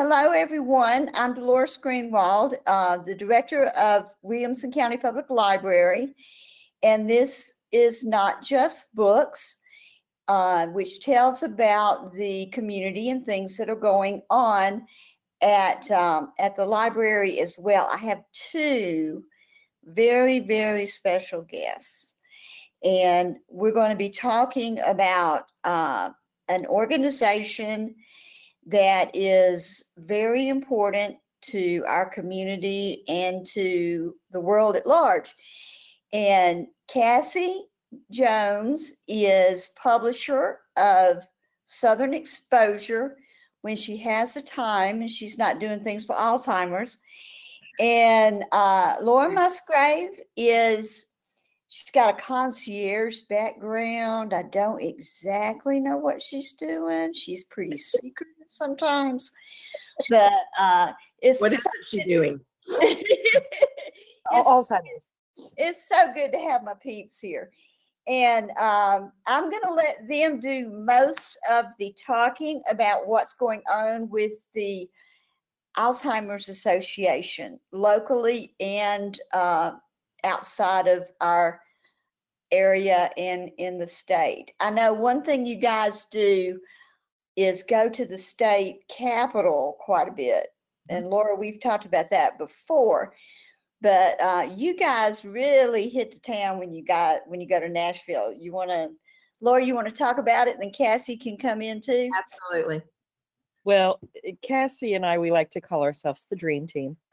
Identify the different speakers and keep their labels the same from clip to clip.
Speaker 1: Hello, everyone. I'm Dolores Greenwald, uh, the director of Williamson County Public Library. And this is not just books, uh, which tells about the community and things that are going on at, um, at the library as well. I have two very, very special guests. And we're going to be talking about uh, an organization that is very important to our community and to the world at large. And Cassie Jones is publisher of Southern Exposure when she has the time and she's not doing things for Alzheimer's. And uh, Laura Musgrave is she's got a concierge background. I don't exactly know what she's doing. She's pretty secret sometimes, but uh, it's
Speaker 2: what is she doing?
Speaker 1: Alzheimer's. It's so good to have my peeps here. And um, I'm going to let them do most of the talking about what's going on with the Alzheimer's Association locally and uh, outside of our area in in the state. I know one thing you guys do is go to the state capital quite a bit. And Laura, we've talked about that before. But uh, you guys really hit the town when you got when you go to Nashville. You want to, Laura, you want to talk about it, and then Cassie can come in too.
Speaker 2: Absolutely.
Speaker 3: Well, Cassie and I, we like to call ourselves the dream team.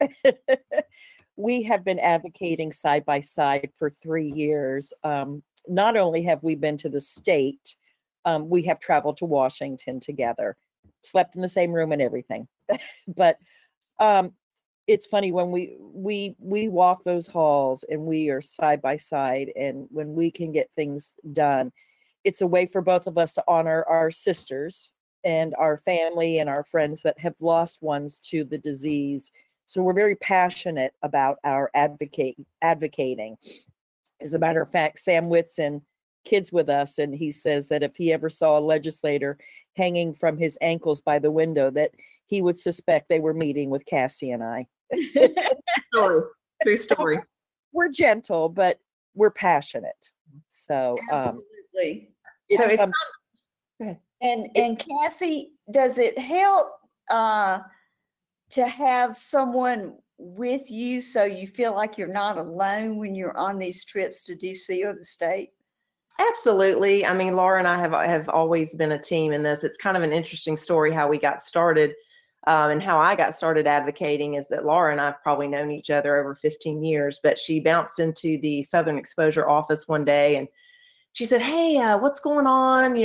Speaker 3: we have been advocating side by side for three years. Um, not only have we been to the state, um, we have traveled to Washington together, slept in the same room and everything. but um, it's funny when we we we walk those halls and we are side by side, and when we can get things done, it's a way for both of us to honor our sisters and our family and our friends that have lost ones to the disease so we're very passionate about our advocate advocating. As a matter of fact, Sam Whitson kids with us and he says that if he ever saw a legislator hanging from his ankles by the window that he would suspect they were meeting with Cassie and I.
Speaker 2: story. True story.
Speaker 3: We're gentle, but we're passionate. So um
Speaker 1: Absolutely. So um, and and Cassie, does it help uh to have someone with you so you feel like you're not alone when you're on these trips to DC or the state?
Speaker 2: Absolutely. I mean, Laura and I have have always been a team in this. It's kind of an interesting story how we got started. Um, and how I got started advocating is that Laura and I've probably known each other over 15 years, but she bounced into the Southern Exposure office one day and she said, Hey, uh, what's going on? You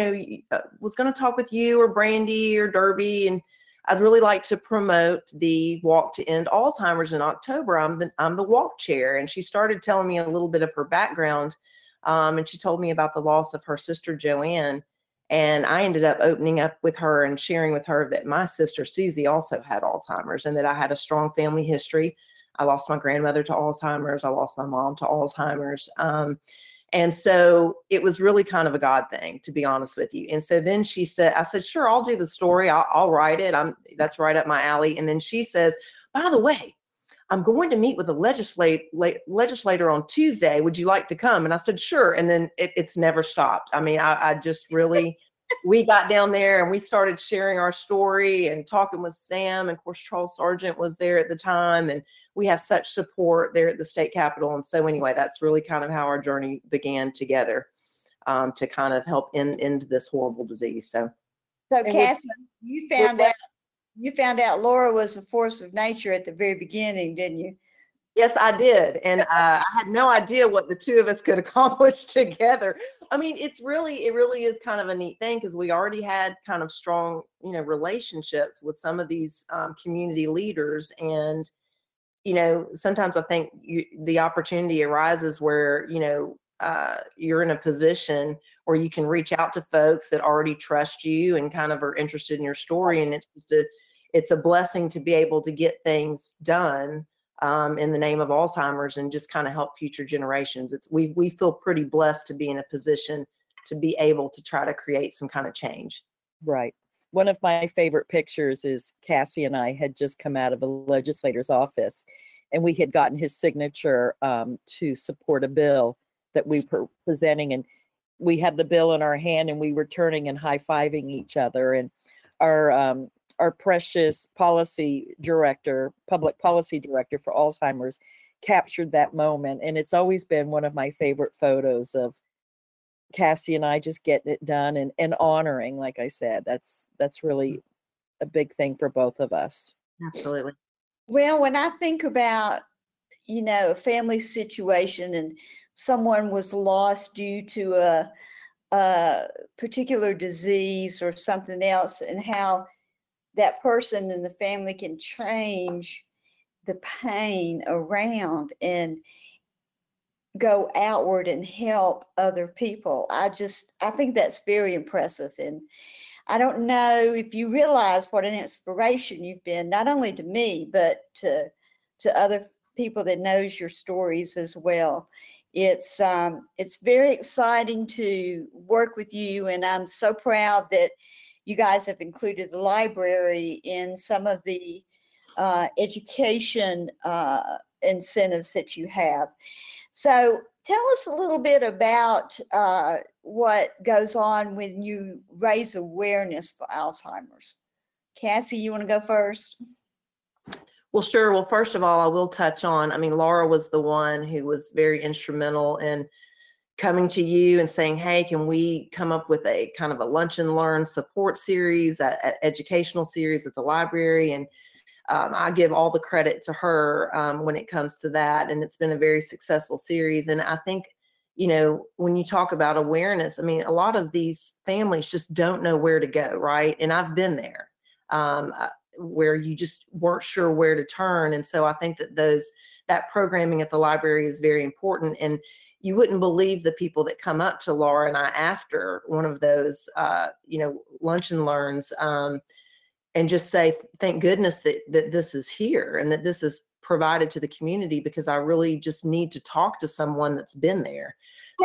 Speaker 2: know, uh, was going to talk with you or Brandy or Derby. And I'd really like to promote the Walk to End Alzheimer's in October. I'm the I'm the walk chair, and she started telling me a little bit of her background, um, and she told me about the loss of her sister Joanne. And I ended up opening up with her and sharing with her that my sister Susie also had Alzheimer's, and that I had a strong family history. I lost my grandmother to Alzheimer's. I lost my mom to Alzheimer's. Um, and so it was really kind of a God thing, to be honest with you. And so then she said, I said, sure, I'll do the story. I'll, I'll write it. I'm that's right up my alley. And then she says, by the way, I'm going to meet with a legislate, legislator on Tuesday. Would you like to come? And I said, sure. And then it, it's never stopped. I mean, I, I just really, we got down there and we started sharing our story and talking with Sam. And of course, Charles Sargent was there at the time. And we have such support there at the state capitol. And so, anyway, that's really kind of how our journey began together um, to kind of help end end this horrible disease. So,
Speaker 1: so Cassie, you found out you found out Laura was a force of nature at the very beginning, didn't you?
Speaker 2: Yes, I did. And uh, I had no idea what the two of us could accomplish together. I mean, it's really, it really is kind of a neat thing because we already had kind of strong, you know, relationships with some of these um, community leaders. And you know, sometimes I think you, the opportunity arises where, you know, uh, you're in a position where you can reach out to folks that already trust you and kind of are interested in your story. And it's just a, it's a blessing to be able to get things done um, in the name of Alzheimer's and just kind of help future generations. It's we we feel pretty blessed to be in a position to be able to try to create some kind of change.
Speaker 3: Right. one of my favorite pictures is Cassie and I had just come out of a legislator's office and we had gotten his signature um, to support a bill that we were presenting and we had the bill in our hand and we were turning and high-fiving each other and our um, our precious policy director public policy director for alzheimer's captured that moment and it's always been one of my favorite photos of cassie and i just getting it done and, and honoring like i said that's that's mm. really a big thing for both of us
Speaker 2: Absolutely.
Speaker 1: Well, when I think about, you know, a family situation and someone was lost due to a, a particular disease or something else, and how that person and the family can change the pain around and go outward and help other people. I just, I think that's very impressive. And I don't know if you realize what an inspiration you've been, not only to me, but to to other people that knows your stories as well. It's um, it's very exciting to work with you, and I'm so proud that you guys have included the library in some of the uh, education uh, incentives that you have. So tell us a little bit about uh, what goes on when you raise awareness for Alzheimer's. Cassie, you want to go first?
Speaker 2: Well, sure. Well, first of all, I will touch on, I mean, Laura was the one who was very instrumental in coming to you and saying, hey, can we come up with a kind of a lunch and learn support series, a, a educational series at the library? And um, I give all the credit to her um, when it comes to that. And it's been a very successful series. And I think, you know, when you talk about awareness, I mean, a lot of these families just don't know where to go, right? And I've been there um, uh, where you just weren't sure where to turn. And so I think that those, that programming at the library is very important. And you wouldn't believe the people that come up to Laura and I after one of those, uh, you know, lunch and learns. Um, and just say thank goodness that that this is here and that this is provided to the community because I really just need to talk to someone that's been there.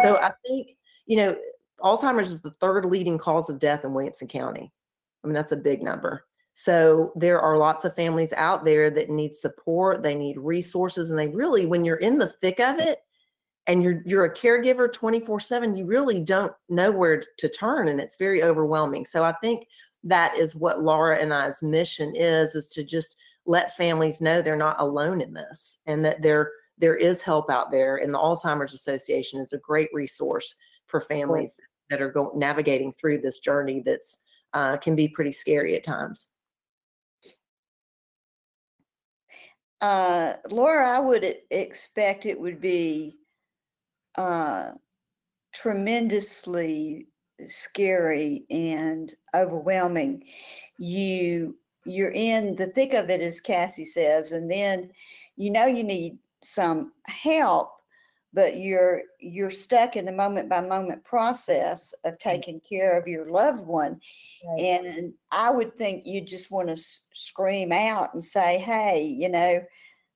Speaker 2: So I think, you know, Alzheimer's is the third leading cause of death in Williamson County. I mean, that's a big number. So there are lots of families out there that need support, they need resources, and they really, when you're in the thick of it and you're you're a caregiver 24-7, you really don't know where to turn and it's very overwhelming. So I think that is what Laura and I's mission is, is to just let families know they're not alone in this and that there there is help out there. And the Alzheimer's Association is a great resource for families that are going navigating through this journey that's uh, can be pretty scary at times.
Speaker 1: Uh, Laura, I would expect it would be uh, tremendously scary and overwhelming. You you're in the thick of it, as Cassie says, and then you know you need some help, but you're you're stuck in the moment by moment process of
Speaker 3: Mm.
Speaker 1: taking care of your loved one.
Speaker 3: Right.
Speaker 1: And I would think you just want to scream out and say, "Hey, you know,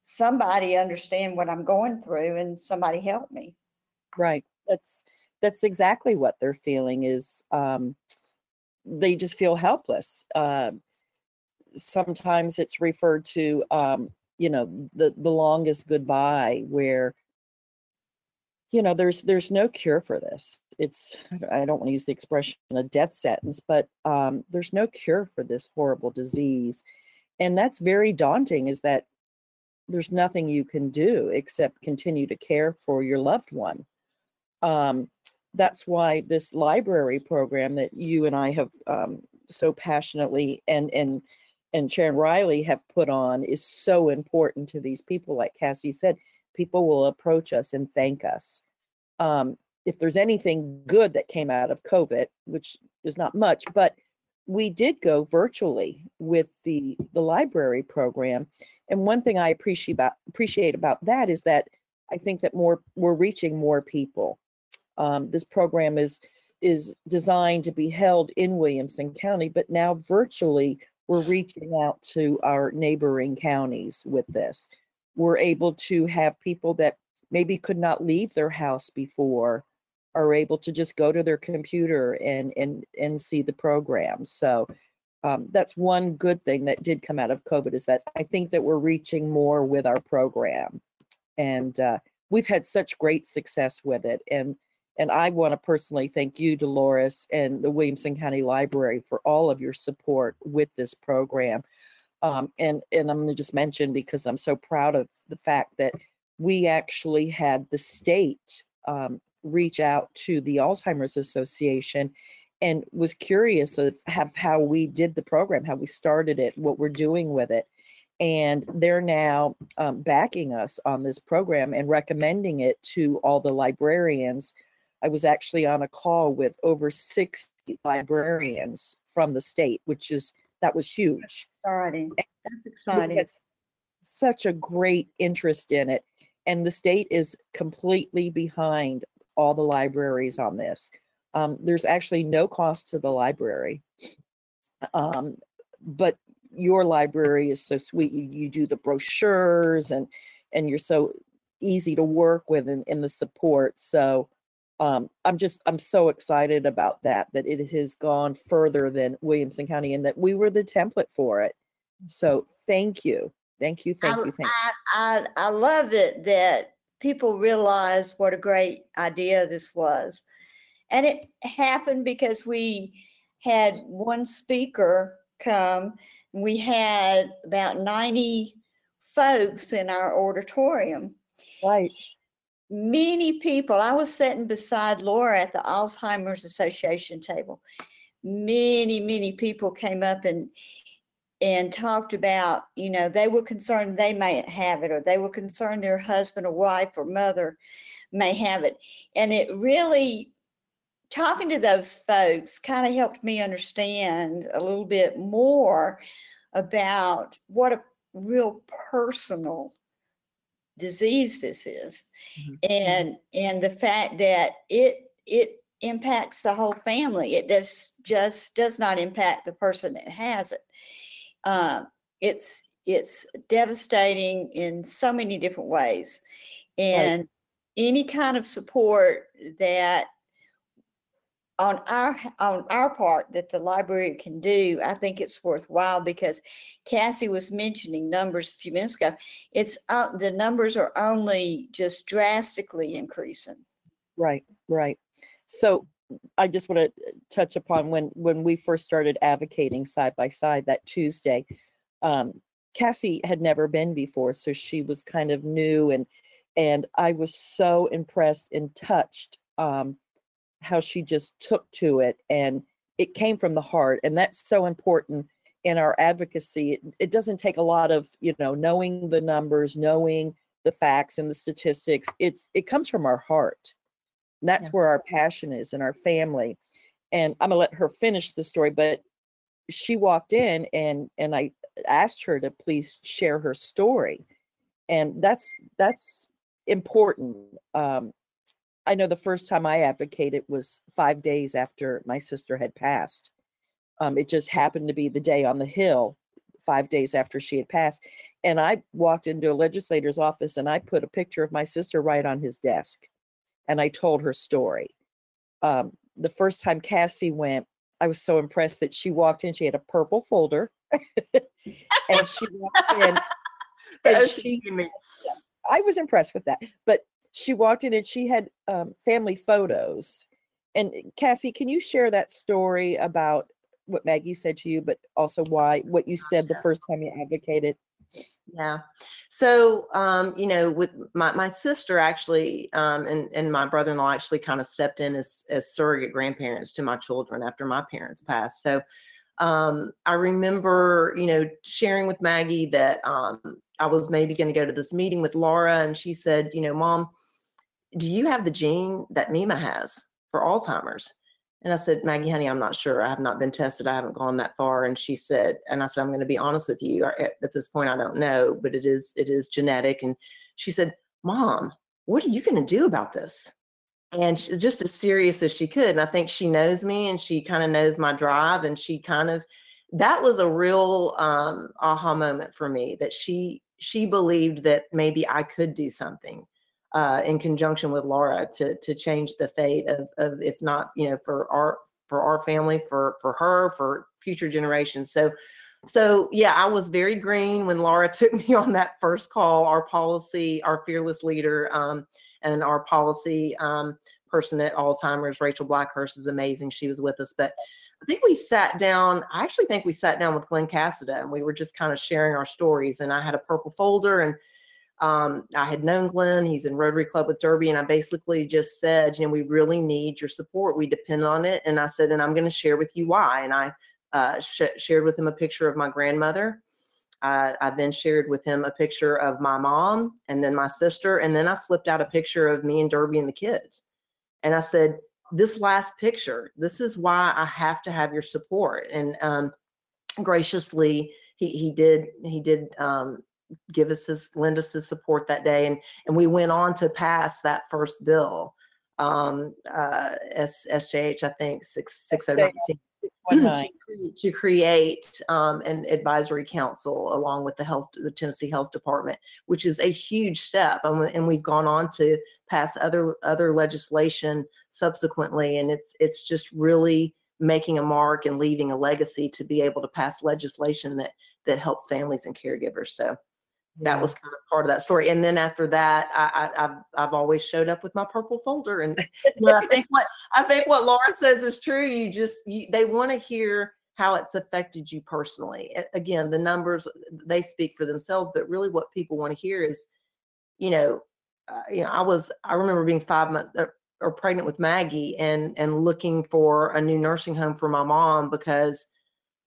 Speaker 1: somebody understand what I'm going through, and somebody help me."
Speaker 3: Right. That's that's exactly what they're feeling is um, they just feel helpless. Uh, sometimes it's referred to, um, you know, the the longest goodbye, where you know there's there's no cure for this. It's I don't want to use the expression a death sentence, but um, there's no cure for this horrible disease, and that's very daunting. Is that there's nothing you can do except continue to care for your loved one um, that's why this library program that you and I have um, so passionately and and and Sharon Riley have put on is so important to these people. Like Cassie said, people will approach us and thank us. Um, if there's anything good that came out of COVID, which is not much, but we did go virtually with the the library program. And one thing I appreciate about appreciate about that is that I think that more we're reaching more people. Um, this program is is designed to be held in Williamson County, but now virtually we're reaching out to our neighboring counties with this. We're able to have people that maybe could not leave their house before are able to just go to their computer and and and see the program. So um, that's one good thing that did come out of COVID is that I think that we're reaching more with our program, and uh, we've had such great success with it. And and I want to personally thank you, Dolores, and the Williamson County Library for all of your support with this program. Um, and and I'm going to just mention because I'm so proud of the fact that we actually had the state um, reach out to the Alzheimer's Association and was curious of have how we did the program, how we started it, what we're doing with it. And they're now um, backing us on this program and recommending it to all the librarians. I was actually on a call with over 60 librarians from the state, which is that was huge.
Speaker 1: Exciting. That's exciting.
Speaker 3: Such a great interest in it. And the state is completely behind all the libraries on this. Um, there's actually no cost to the library. Um, but your library is so sweet. You, you do the brochures and and you're so easy to work with in, in the support. So um, I'm just I'm so excited about that that it has gone further than Williamson County and that we were the template for it. So thank you, thank you, thank
Speaker 1: I,
Speaker 3: you, thank you.
Speaker 1: I, I, I love it that people realize what a great idea this was. And it happened because we had one speaker come. We had about 90 folks in our auditorium.
Speaker 3: Right.
Speaker 1: Many people, I was sitting beside Laura at the Alzheimer's Association table. Many, many people came up and and talked about, you know, they were concerned they might have it, or they were concerned their husband or wife or mother may have it. And it really, talking to those folks kind of helped me understand a little bit more about what a real personal disease this is.
Speaker 3: Mhm.
Speaker 1: and and the fact that it it impacts the whole family it does just does not impact the person that has it. Um, it's it's devastating in so many different ways. And any kind of support that on our on our part that the library can do i think it's worthwhile because cassie was mentioning numbers a few minutes ago it's uh, the numbers are only just drastically increasing
Speaker 3: Right, right. So I just want to touch upon when when we first started advocating side by side that Tuesday. Um, Cassie had never been before, so she was kind of new, and and I was so impressed and touched um, how she just took to it, and it came from the heart, and that's so important in our advocacy. It, it doesn't take a lot of you know knowing the numbers, knowing the facts and the statistics. It's it comes from our heart. And that's
Speaker 2: Yeah.
Speaker 3: where our passion is and our family. And I'm gonna let her finish the story, but she walked in and and I asked her to please share her story. And that's that's important. Um, I know the first time I advocated was five days after my sister had passed. Um, it just happened to be the day on the hill, five days after she had passed. And I walked into a legislator's office and I put a picture of my sister right on his desk and I told her story. Um, the first time Cassie went, I was so impressed that she walked in. She had a purple folder, and she walked in. And she. I was impressed with that. But she walked in and she had um, family photos. And Cassie, can you share that story about what Maggie said to you, but also why what you said the first time you advocated?
Speaker 2: Yeah. So, um, you know, with my, my sister actually, um, and, and my brother-in-law actually kind of stepped in as, as surrogate grandparents to my children after my parents passed. So, um, I remember, you know, sharing with Maggie that, um, I was maybe going to go to this meeting with Laura and she said, you know, mom, do you have the gene that Mima has for Alzheimer's? And I said, Maggie, honey, I'm not sure. I have not been tested. I haven't gone that far. And she said, and I said, I'm going to be honest with you. At this point, I don't know, but it is it is genetic. And she said, Mom, what are you going to do about this? And she's just as serious as she could. And I think she knows me and she kind of knows my drive. And she kind of that was a real um, aha moment for me that she she believed that maybe I could do something uh, in conjunction with Laura to to change the fate of of if not you know for our for our family, for for her, for future generations. So so yeah, I was very green when Laura took me on that first call. Our policy, our fearless leader, um, and our policy um, person at Alzheimer's, Rachel Blackhurst, is amazing. She was with us, but I think we sat down. I actually think we sat down with Glen Casada, and we were just kind of sharing our stories. And I had a purple folder, and um, I had known Glen. He's in Rotary Club with Derby, and I basically just said, you know, we really need your support. We depend on it. And I said, and I'm going to share with you why. And I uh, sh- shared with him a picture of my grandmother. Uh, I then shared with him a picture of my mom and then my sister. And then I flipped out a picture of me and Derby and the kids. And I said, This last picture, this is why I have to have your support. And um, graciously, he, he did, he did um, give us his, lend us his support that day. And, and we went on to pass that first bill, um, uh, S, SJH, I think, 6, 6019 to, to create um, an advisory council along with the health, the Tennessee Health Department, which is a huge step. And, and we've gone on to pass other other legislation subsequently, and it's it's just really making a mark and leaving a legacy to be able to pass legislation that that helps families and caregivers. So that was kind of part of that story. And then after that, I, I, have I've always showed up with my purple folder. And you know, I think what I think what Laura says is true. You just you, they want to hear how it's affected you personally. Again, the numbers they speak for themselves, but really what people want to hear is, you know, uh, you know, I was I remember being five months or, or pregnant with Maggie and and looking for a new nursing home for my mom because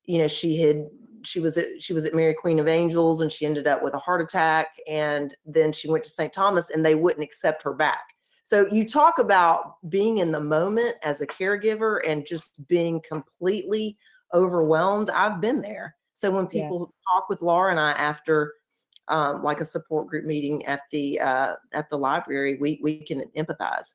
Speaker 2: you know she had she was at she was at Mary Queen of Angels and she ended up with a heart attack and then she went to St. Thomas and they wouldn't accept her back. So you talk about being in the moment as a caregiver and just being completely overwhelmed. I've been there. So when people yeah. talk with Laura and I after um, like a support group meeting at the uh, at the library, we we can empathize.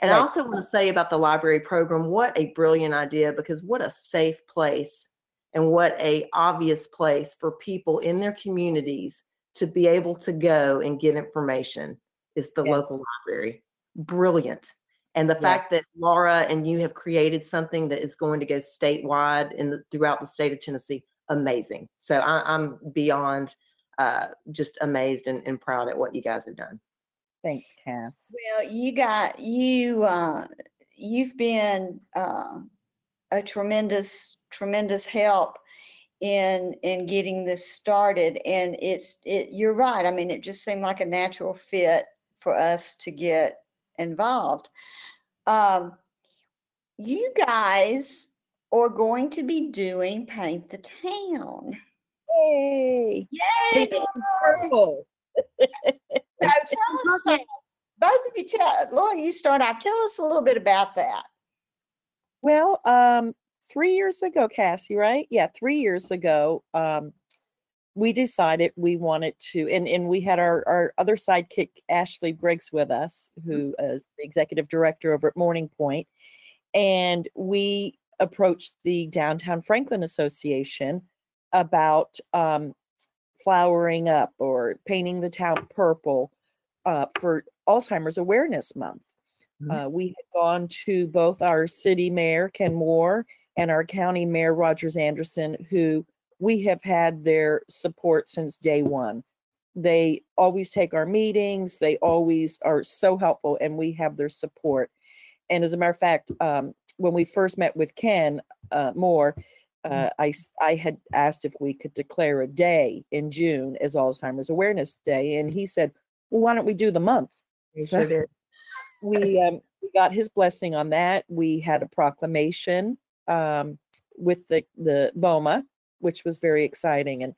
Speaker 2: And right. I also want to say about the library program, what a brilliant idea because what a safe place and what a obvious place for people in their communities to be able to go and get information is the yes. local library. Brilliant. And the yes. fact that laura and you have created something that is going to go statewide in the, throughout the state of tennessee amazing. So I, am beyond uh, just amazed and, and proud at what you guys have done.
Speaker 3: Thanks cass.
Speaker 1: Well you got you uh, you've been uh, a tremendous tremendous help in in getting this started. And it's it you're right. I mean it just seemed like a natural fit for us to get involved. Um you guys are going to be doing paint the town.
Speaker 3: Yay.
Speaker 1: Yay. Purple so tell us both of you tell laura you start off. Tell us a little bit about that
Speaker 3: well um three years ago, Cassie, right? Yeah, three years ago, um, we decided we wanted to, and, and we had our, our other sidekick, Ashley Briggs, with us, mm-hmm. who is the executive director over at Morning Pointe. And we approached the Downtown Franklin Association about um, flowering up or painting the town purple uh, for Alzheimer's Awareness Month. Mm-hmm. Uh, we had gone to both our city mayor, Ken Moore, and our county mayor, Rogers Anderson, who we have had their support since day one. They always take our meetings, they always are so helpful, and we have their support. And as a matter of fact, um, when we first met with Ken uh, Moore, mm-hmm. uh, I, I had asked if we could declare a day in June as Alzheimer's Awareness Day, and he said, "Well, why don't we do the month?" So we um, we got his blessing on that. We had a proclamation um, with the the BOMA, which was very exciting. And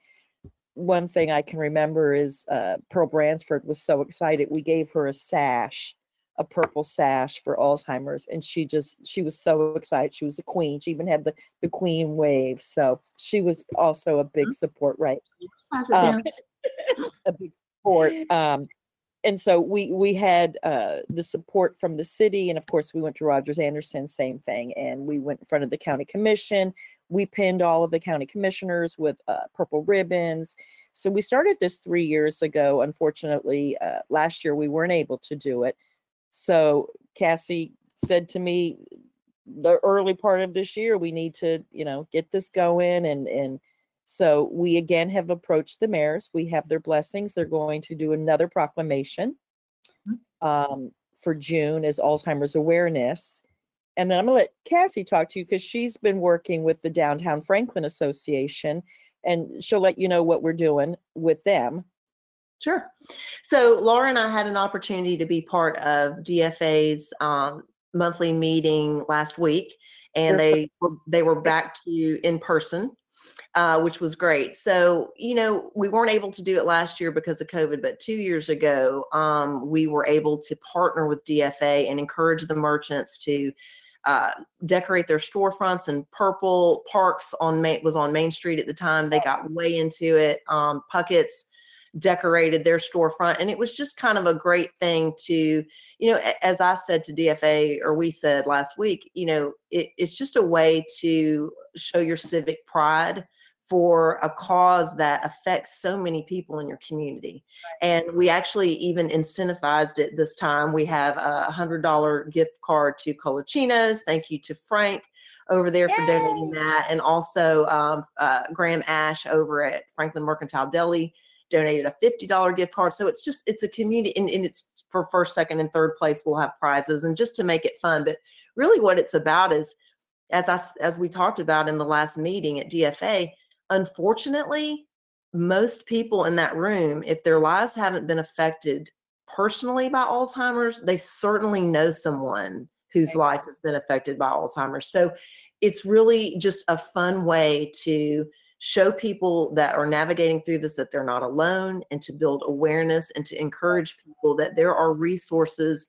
Speaker 3: one thing I can remember is uh, Pearl Bransford was so excited. We gave her a sash, a purple sash for Alzheimer's, and she just she was so excited. She was a queen. She even had the the queen wave. So she was also a big support, right? Um, a big support. Um, and so we we had uh, the support from the city, and of course we went to Rogers Anderson, same thing, and we went in front of the county commission. We pinned all of the county commissioners with uh, purple ribbons. So we started this three years ago. Unfortunately, uh, last year we weren't able to do it. So Cassie said to me, the early part of this year we need to you know get this going and and so we again have approached the mayors we have their blessings they're going to do another proclamation um, for june as alzheimer's awareness. And then i'm going to let cassie talk to you because she's been working with the downtown franklin association and she'll let you know what we're doing with them.
Speaker 2: Sure. So Laura and I had an opportunity to be part of DFA's um, monthly meeting last week, and they were- they were back to in person, uh, which was great. So you know we weren't able to do it last year because of COVID, but two years ago um, we were able to partner with DFA and encourage the merchants to. Uh, decorate their storefronts in purple. Parks on Main was on Main Street at the time. They got way into it. Um, Puckett's decorated their storefront and it was just kind of a great thing to you know as i said to dfa or we said last week you know it, it's just a way to show your civic pride for a cause that affects so many people in your community. And we actually even incentivized it this time. We have a hundred dollar gift card to colachinos thank you to frank over there for donating that. And also um, uh, graham ash over at franklin mercantile deli donated a $50 gift card. So it's just, it's a community and, and it's for first, second, and third place, we'll have prizes and just to make it fun. But really what it's about is, as I, as we talked about in the last meeting at DFA, unfortunately, most people in that room, if their lives haven't been affected personally by Alzheimer's, they certainly know someone whose life has been affected by Alzheimer's. So it's really just a fun way to show people that are navigating through this that they're not alone and to build awareness and to encourage people that there are resources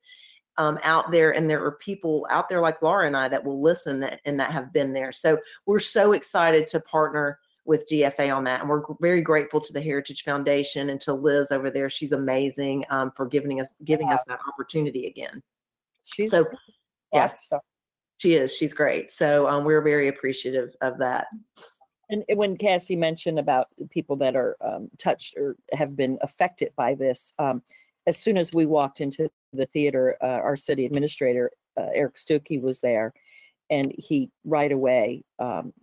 Speaker 2: um, out there and there are people out there like Laura and I that will listen that, and that have been there. So we're so excited to partner with DFA on that. And we're very grateful to the Heritage Foundation and to Liz over there. She's amazing um, for giving us giving us that opportunity again.
Speaker 3: she's
Speaker 2: So, yeah. She is. She's great. So um, we're very appreciative of that.
Speaker 3: And and when Cassie mentioned about people that are um, touched or have been affected by this, um, as soon as we walked into the theater, uh, our city administrator, uh, Eric Stuckey, was there. And he right away um,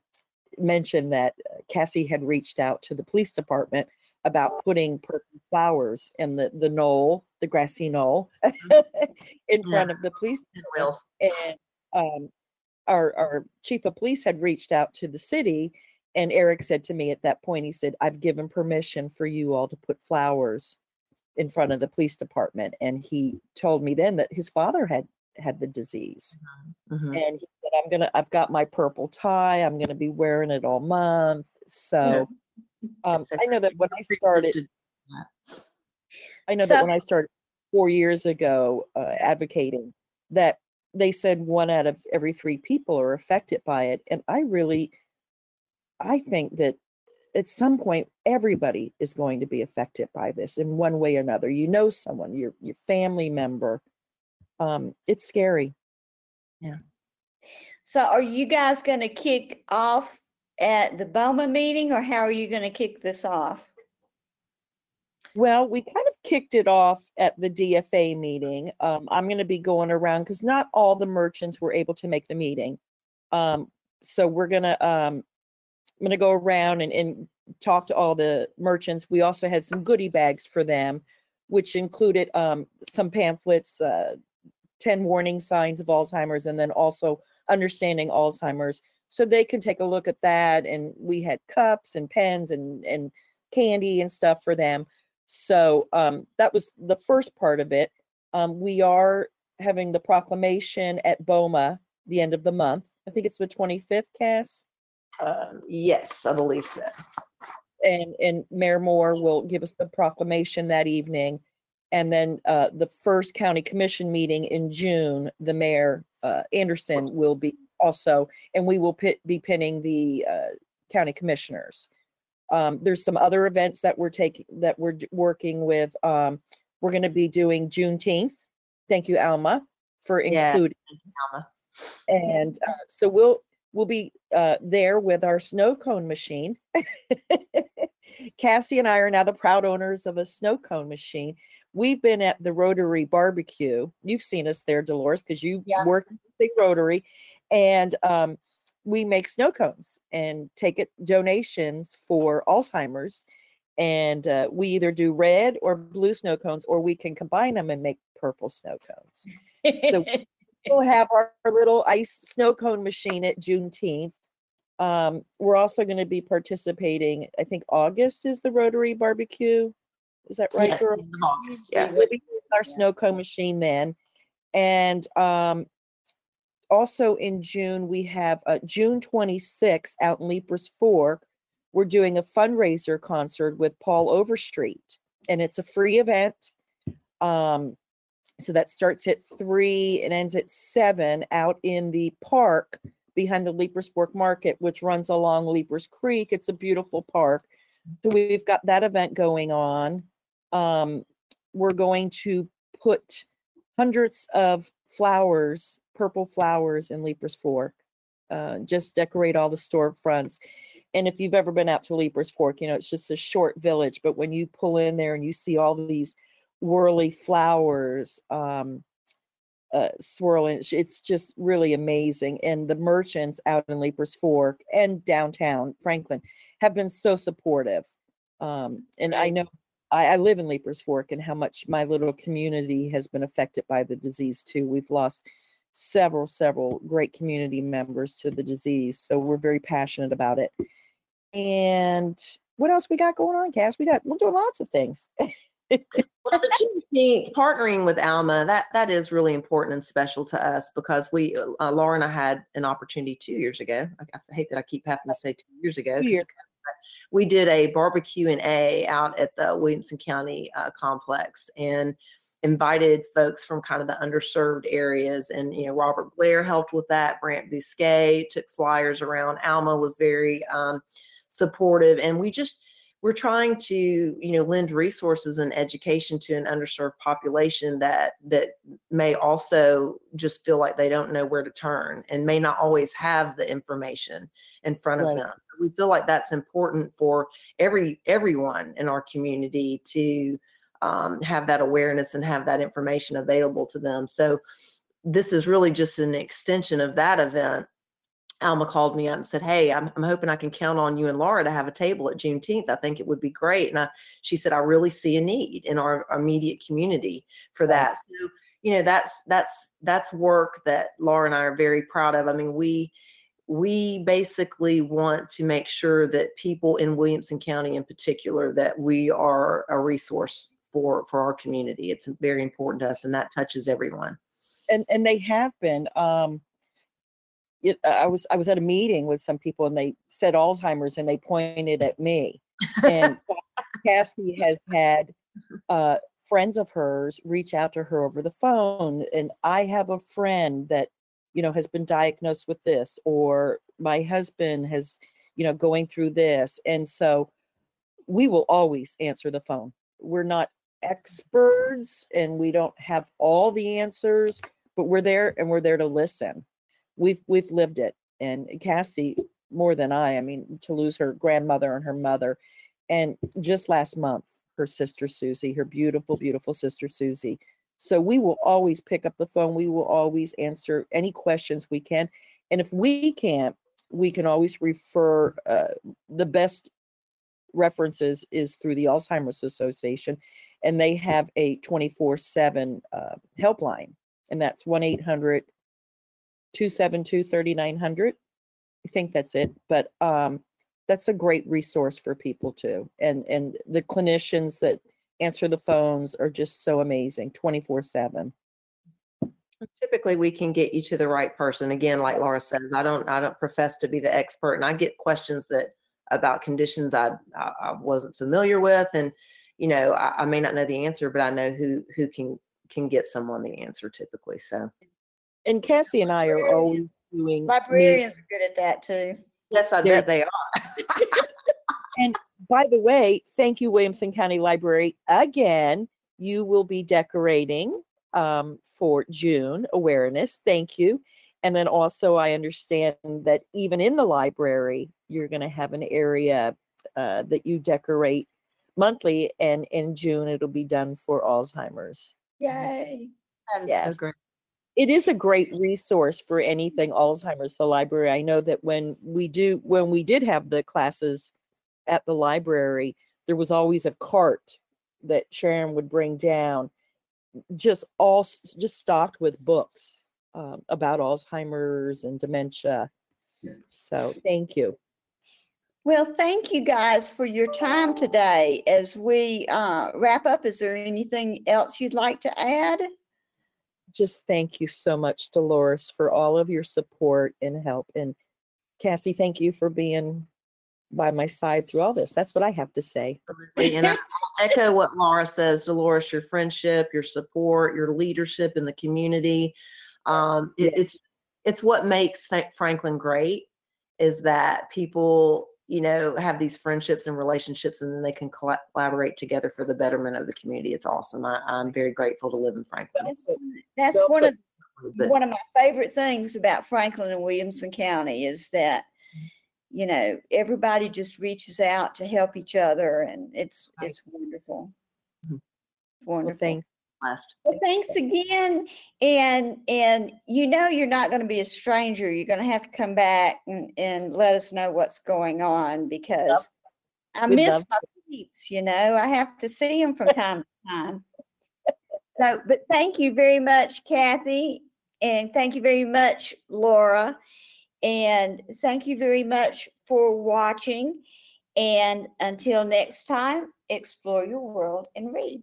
Speaker 3: mentioned that uh, Cassie had reached out to the police department about putting purple flowers in the, the knoll, the grassy knoll, in
Speaker 2: Yeah.
Speaker 3: front of the police
Speaker 2: And
Speaker 3: and um, our our chief of police had reached out to the city and eric said to me at that point he said i've given permission for you all to put flowers in front of the police department and he told me then that his father had had the disease.
Speaker 2: Mhm.
Speaker 3: and he said i'm gonna i've got my purple tie i'm gonna be wearing it all month. So um,
Speaker 2: It's a
Speaker 3: i know that when i started I know that when I started four years ago uh, advocating, that they said one out of every three people are affected by it, and I really, I think that at some point everybody is going to be affected by this in one way or another. You know someone, your your family member. Um, it's scary.
Speaker 1: Yeah so are you guys going to kick off at the BOMA meeting or how are you going to kick this off?
Speaker 3: Well, we kind of kicked it off at the DFA meeting. Um, I'm going to be going around because not all the merchants were able to make the meeting. Um, so we're going to, um, I'm going to go around and, and talk to all the merchants. We also had some goodie bags for them, which included um, some pamphlets, uh, 10 warning signs of Alzheimer's, and then also understanding Alzheimer's. So they can take a look at that. And we had cups and pens and, and candy and stuff for them. So um, that was the first part of it. Um, we are having the proclamation at BOMA the end of the month. I think it's the 25th, Cass.
Speaker 2: Um, yes, I believe so.
Speaker 3: And, and Mayor Moore will give us the proclamation that evening. And then uh, the first county commission meeting in June, the mayor, uh, Anderson, will be also, and we will pit, be pinning the uh, county commissioners. Um, there's some other events that we're taking, that we're d- working with. Um, we're going to be doing Juneteenth. Thank you, Alma, for
Speaker 2: Yeah.
Speaker 3: including.
Speaker 2: Alma.
Speaker 3: And uh, so we'll, we'll be uh, there with our snow cone machine. Cassie and I are now the proud owners of a snow cone machine. we've been at the Rotary barbecue. You've seen us there, Dolores, because you
Speaker 1: Yeah.
Speaker 3: work at the big Rotary, and um, we make snow cones and take it donations for Alzheimer's. And uh, we either do red or blue snow cones, or we can combine them and make purple snow cones. So we'll have our, our little ice snow cone machine at Juneteenth. Um, we're also going to be participating. I think August is the Rotary barbecue. Is that right,
Speaker 2: Yes,
Speaker 3: girl?
Speaker 2: August, yes.
Speaker 3: We'll be using our snow cone machine then. And um, also in June, we have uh, June 26th out in Leiper's Fork. We're doing a fundraiser concert with Paul Overstreet, and it's a free event. Um, so that starts at three and ends at seven out in the park behind the Leiper's Fork Market, which runs along Leipers Creek. It's a beautiful park. So we've got that event going on. Um, we're going to put hundreds of flowers, purple flowers in Leiper's Fork. Uh, just decorate all the storefronts. And if you've ever been out to Leiper's Fork, you know, it's just a short village, but when you pull in there and you see all these whirly flowers, um, uh, swirling. it's- just really amazing. And the merchants out in Leiper's Fork and downtown Franklin have been so supportive. Um, and I know I, I live in Leiper's Fork and how much my little community has been affected by the disease too. We've lost several, several great community members to the disease. So we're very passionate about it. And what else we got going on, Cass? We got, we're doing lots of things.
Speaker 2: Well, partnering with Alma, that that is really important and special to us because we, uh, Laura and I had an opportunity two years ago. I, I hate that I keep having to say two years ago. 'cause
Speaker 3: years.
Speaker 2: of COVID, but We did a barbecue and A out at the Williamson County uh, complex and invited folks from kind of the underserved areas. And, you know, Robert Blair helped with that. Brant Bousquet took flyers around. Alma was very um, supportive. And we just, we're trying to you know lend resources and education to an underserved population that that may also just feel like they don't know where to turn and may not always have the information in front of
Speaker 3: Right.
Speaker 2: them we feel like that's important for every everyone in our community to um, have that awareness and have that information available to them so this is really just an extension of that event Alma called me up and said, "Hey, I'm, I'm hoping I can count on you and Laura to have a table at Juneteenth. I think it would be great." And I, she said, "I really see a need in our immediate community for that." So, you know, that's that's that's work that Laura and I are very proud of. I mean, we we basically want to make sure that people in Williamson County, in particular, that we are a resource for for our community. It's very important to us, and that touches everyone.
Speaker 3: and and they have been um it, i was i was at a meeting with some people and they said alzheimer's and they pointed at me. And cassie has had uh friends of hers reach out to her over the phone and i have a friend that you know has been diagnosed with this or my husband has you know going through this. And so we will always answer the phone. We're not experts and we don't have all the answers but we're there and we're there to listen we've we've lived it and cassie more than i i mean to lose her grandmother and her mother and just last month her sister susie her beautiful beautiful sister susie. So we will always pick up the phone we will always answer any questions we can and if we can't we can always refer uh, the best references is through the alzheimer's association and they have a 24 7 uh, helpline and that's 1 800 272 3900. I think that's it. But um, that's a great resource for people too. And, and the clinicians that answer the phones are just so amazing 24 7.
Speaker 2: Typically, we can get you to the right person. Again, like Laura says, I don't, I don't profess to be the expert, and I get questions that about conditions I, I, I wasn't familiar with, and you know, I, I may not know the answer, but I know who who can can get someone the answer typically. So,
Speaker 3: And Cassie and I are always doing.
Speaker 1: Librarians are good at that too.
Speaker 2: yes, I
Speaker 3: There-
Speaker 2: bet they are.
Speaker 3: And by the way, thank you, Williamson County Library. Again, you will be decorating um, for June awareness. Thank you. And then also, I understand that even in the library, you're going to have an area uh, that you decorate monthly, and in June it'll be done for Alzheimer's.
Speaker 1: Yay.
Speaker 2: That is
Speaker 3: Yes.
Speaker 2: so great.
Speaker 3: It is a great resource for anything Alzheimer's. The library. I know that when we do when we did have the classes at the library, there was always a cart that Sharon would bring down, just all just stocked with books um, about Alzheimer's and dementia. So thank you.
Speaker 1: Well, thank you guys for your time today. As we uh, wrap up, is there anything else you'd like to add?
Speaker 3: Just thank you so much, Dolores, for all of your support and help. And Cassie, thank you for being by my side through all this. That's what I have to say.
Speaker 2: Absolutely. And I I'll echo what Laura says, Dolores, your friendship, your support, your leadership in the community. Um, it- it's, it's what makes Franklin great is that people, you know, have these friendships and relationships and then they can collaborate together for the betterment of the community. It's awesome. I, I'm very grateful to live in Franklin.
Speaker 1: That's, that's
Speaker 3: Well
Speaker 1: one of
Speaker 2: But
Speaker 1: one of my favorite things about Franklin and Williamson County is that you know everybody just reaches out to help each other, and it's
Speaker 2: Right.
Speaker 1: it's wonderful.
Speaker 2: Mhm.
Speaker 3: Well,
Speaker 1: Wonderful.
Speaker 3: thank
Speaker 2: blessed.
Speaker 1: Well, thanks again. And and you know you're not going to be a stranger. You're going to have to come back and, and let us know what's going on because I
Speaker 3: We'd
Speaker 1: miss my peeps, you know. I have to see them from time to time. So, but thank you very much, Kathy, and thank you very much, Laura, and thank you very much for watching. And until next time, explore your world and read.